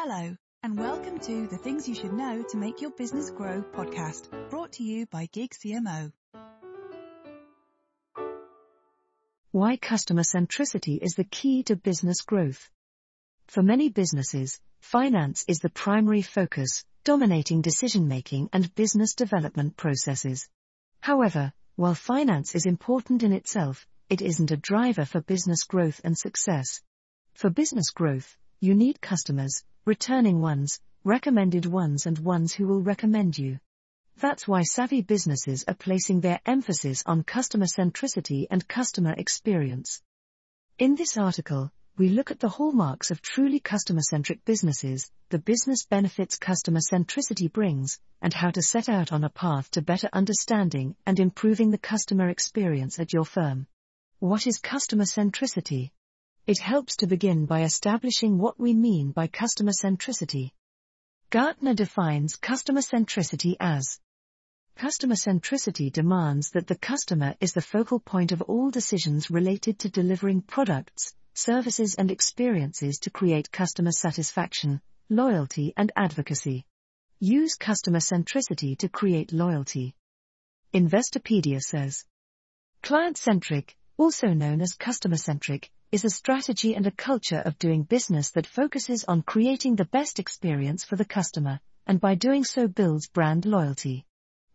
Hello, and welcome to the Things You Should Know to Make Your Business Grow podcast, brought to you by Gig CMO. Why customer centricity is the key to business growth. For many businesses, finance is the primary focus, dominating decision making and business development processes. However, while finance is important in itself, it isn't a driver for business growth and success. For business growth, you need customers, returning ones, recommended ones, and ones who will recommend you. That's why savvy businesses are placing their emphasis on customer centricity and customer experience. In this article, we look at the hallmarks of truly customer centric businesses, the business benefits customer centricity brings, and how to set out on a path to better understanding and improving the customer experience at your firm. What is customer centricity? It helps to begin by establishing what we mean by customer centricity. Gartner defines customer centricity as Customer centricity demands that the customer is the focal point of all decisions related to delivering products, services, and experiences to create customer satisfaction, loyalty, and advocacy. Use customer centricity to create loyalty. Investopedia says Client centric, also known as customer centric, is a strategy and a culture of doing business that focuses on creating the best experience for the customer, and by doing so builds brand loyalty.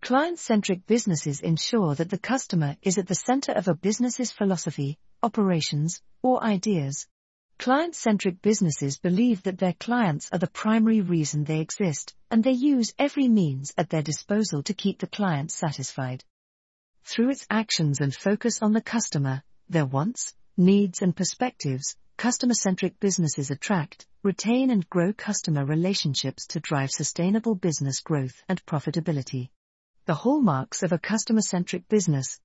Client centric businesses ensure that the customer is at the center of a business's philosophy, operations, or ideas. Client centric businesses believe that their clients are the primary reason they exist, and they use every means at their disposal to keep the client satisfied. Through its actions and focus on the customer, their wants, needs and perspectives, customer-centric businesses attract, retain and grow customer relationships to drive sustainable business growth and profitability. The hallmarks of a customer-centric business.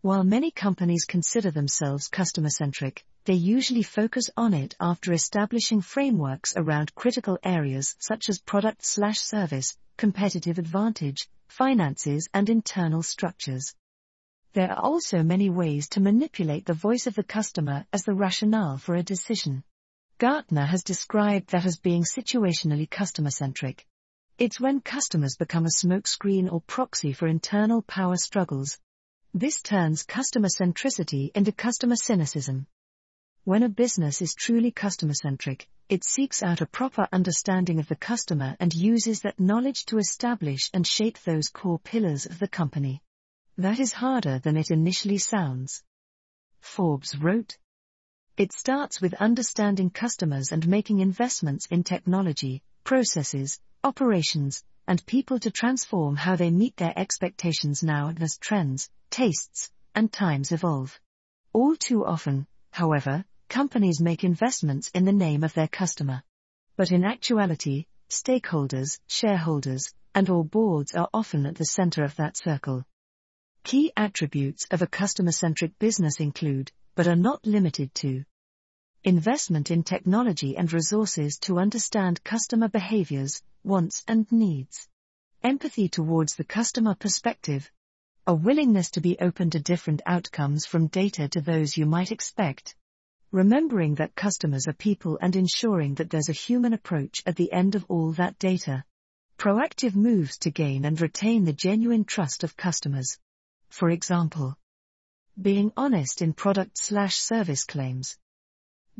While many companies consider themselves customer-centric, they usually focus on it after establishing frameworks around critical areas such as product slash service, competitive advantage, finances and internal structures. There are also many ways to manipulate the voice of the customer as the rationale for a decision. Gartner has described that as being situationally customer centric. It's when customers become a smokescreen or proxy for internal power struggles. This turns customer centricity into customer cynicism. When a business is truly customer centric, it seeks out a proper understanding of the customer and uses that knowledge to establish and shape those core pillars of the company. That is harder than it initially sounds. Forbes wrote. It starts with understanding customers and making investments in technology, processes, operations, and people to transform how they meet their expectations now as trends, tastes, and times evolve. All too often, however, companies make investments in the name of their customer. But in actuality, stakeholders, shareholders, and or boards are often at the center of that circle. Key attributes of a customer centric business include, but are not limited to, investment in technology and resources to understand customer behaviors, wants, and needs, empathy towards the customer perspective, a willingness to be open to different outcomes from data to those you might expect. Remembering that customers are people and ensuring that there's a human approach at the end of all that data. Proactive moves to gain and retain the genuine trust of customers. For example, being honest in product slash service claims,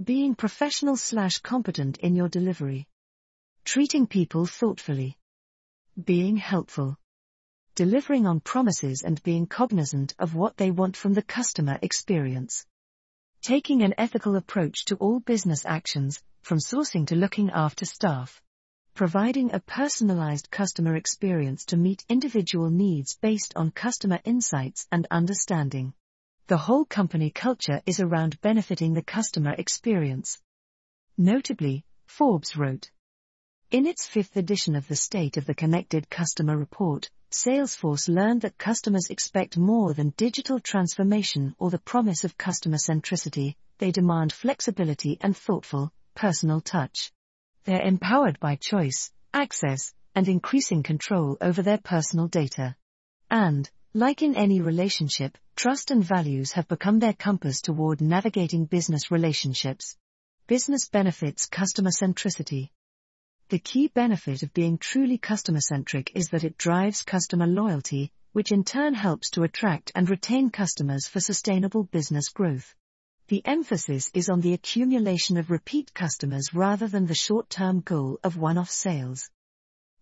being professional slash competent in your delivery, treating people thoughtfully, being helpful, delivering on promises and being cognizant of what they want from the customer experience. Taking an ethical approach to all business actions, from sourcing to looking after staff providing a personalized customer experience to meet individual needs based on customer insights and understanding. The whole company culture is around benefiting the customer experience. Notably, Forbes wrote, in its fifth edition of the State of the Connected Customer Report, Salesforce learned that customers expect more than digital transformation or the promise of customer centricity, they demand flexibility and thoughtful, personal touch. They're empowered by choice, access, and increasing control over their personal data. And, like in any relationship, trust and values have become their compass toward navigating business relationships. Business benefits customer centricity. The key benefit of being truly customer centric is that it drives customer loyalty, which in turn helps to attract and retain customers for sustainable business growth. The emphasis is on the accumulation of repeat customers rather than the short term goal of one off sales.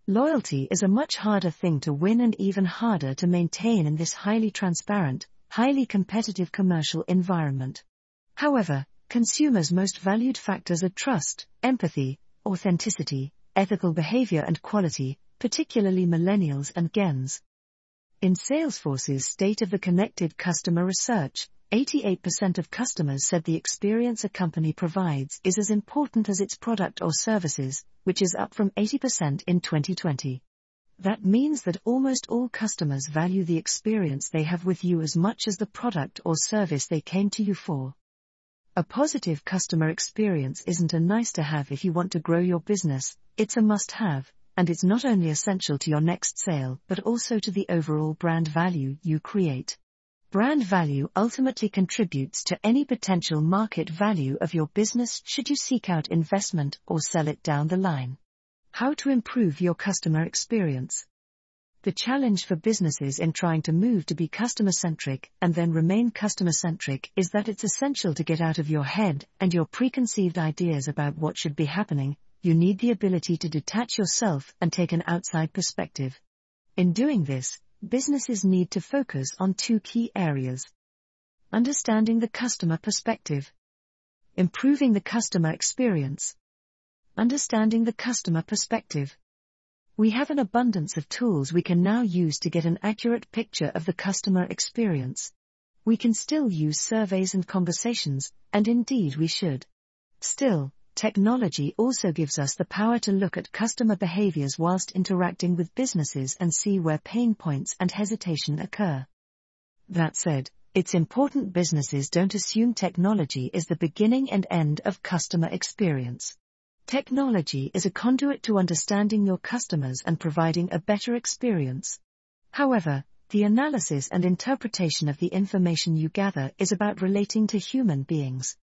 Loyalty is a much harder thing to win and even harder to maintain in this highly transparent, highly competitive commercial environment. However, consumers' most valued factors are trust, empathy, authenticity, ethical behavior and quality, particularly millennials and gens. In Salesforce's State of the Connected Customer Research, 88% of customers said the experience a company provides is as important as its product or services, which is up from 80% in 2020. That means that almost all customers value the experience they have with you as much as the product or service they came to you for. A positive customer experience isn't a nice to have if you want to grow your business, it's a must have, and it's not only essential to your next sale but also to the overall brand value you create. Brand value ultimately contributes to any potential market value of your business should you seek out investment or sell it down the line. How to improve your customer experience. The challenge for businesses in trying to move to be customer centric and then remain customer centric is that it's essential to get out of your head and your preconceived ideas about what should be happening. You need the ability to detach yourself and take an outside perspective. In doing this, businesses need to focus on two key areas. Understanding the customer perspective. Improving the customer experience. Understanding the customer perspective. We have an abundance of tools we can now use to get an accurate picture of the customer experience. We can still use surveys and conversations, and indeed we should. Still, technology also gives us the power to look at customer behaviors whilst interacting with businesses and see where pain points and hesitation occur. That said, it's important businesses don't assume technology is the beginning and end of customer experience. Technology is a conduit to understanding your customers and providing a better experience. However, the analysis and interpretation of the information you gather is about relating to human beings.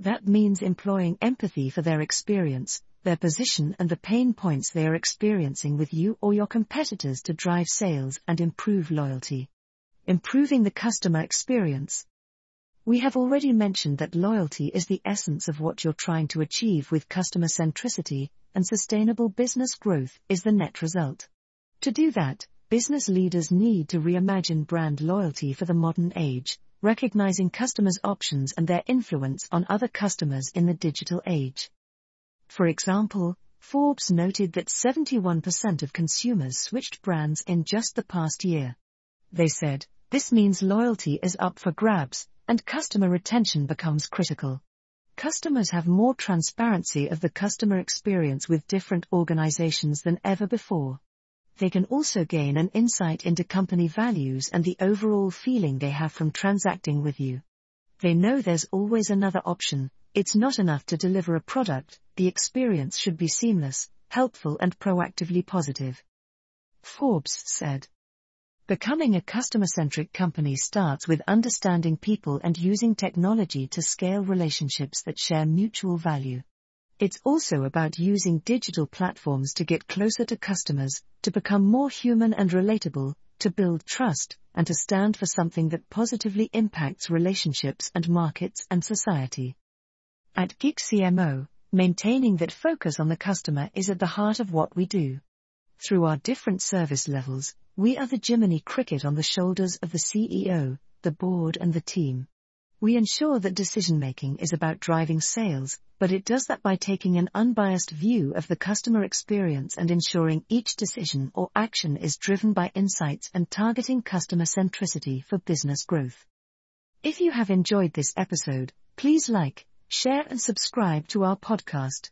That means employing empathy for their experience, their position, and the pain points they are experiencing with you or your competitors to drive sales and improve loyalty. Improving the customer experience. We have already mentioned that loyalty is the essence of what you're trying to achieve with customer centricity, and sustainable business growth is the net result. To do that, business leaders need to reimagine brand loyalty for the modern age, recognizing customers' options and their influence on other customers in the digital age. For example, Forbes noted that 71% of consumers switched brands in just the past year. They said, this means loyalty is up for grabs, and customer retention becomes critical. Customers have more transparency of the customer experience with different organizations than ever before. They can also gain an insight into company values and the overall feeling they have from transacting with you. They know there's always another option, it's not enough to deliver a product, the experience should be seamless, helpful, and proactively positive. Forbes said. Becoming a customer centric company starts with understanding people and using technology to scale relationships that share mutual value. It's also about using digital platforms to get closer to customers, to become more human and relatable, to build trust, and to stand for something that positively impacts relationships and markets and society. At Gig CMO, maintaining that focus on the customer is at the heart of what we do. Through our different service levels, we are the Jiminy Cricket on the shoulders of the CEO, the board, and the team. We ensure that decision making is about driving sales, but it does that by taking an unbiased view of the customer experience and ensuring each decision or action is driven by insights and targeting customer centricity for business growth. If you have enjoyed this episode, please like, share, and subscribe to our podcast.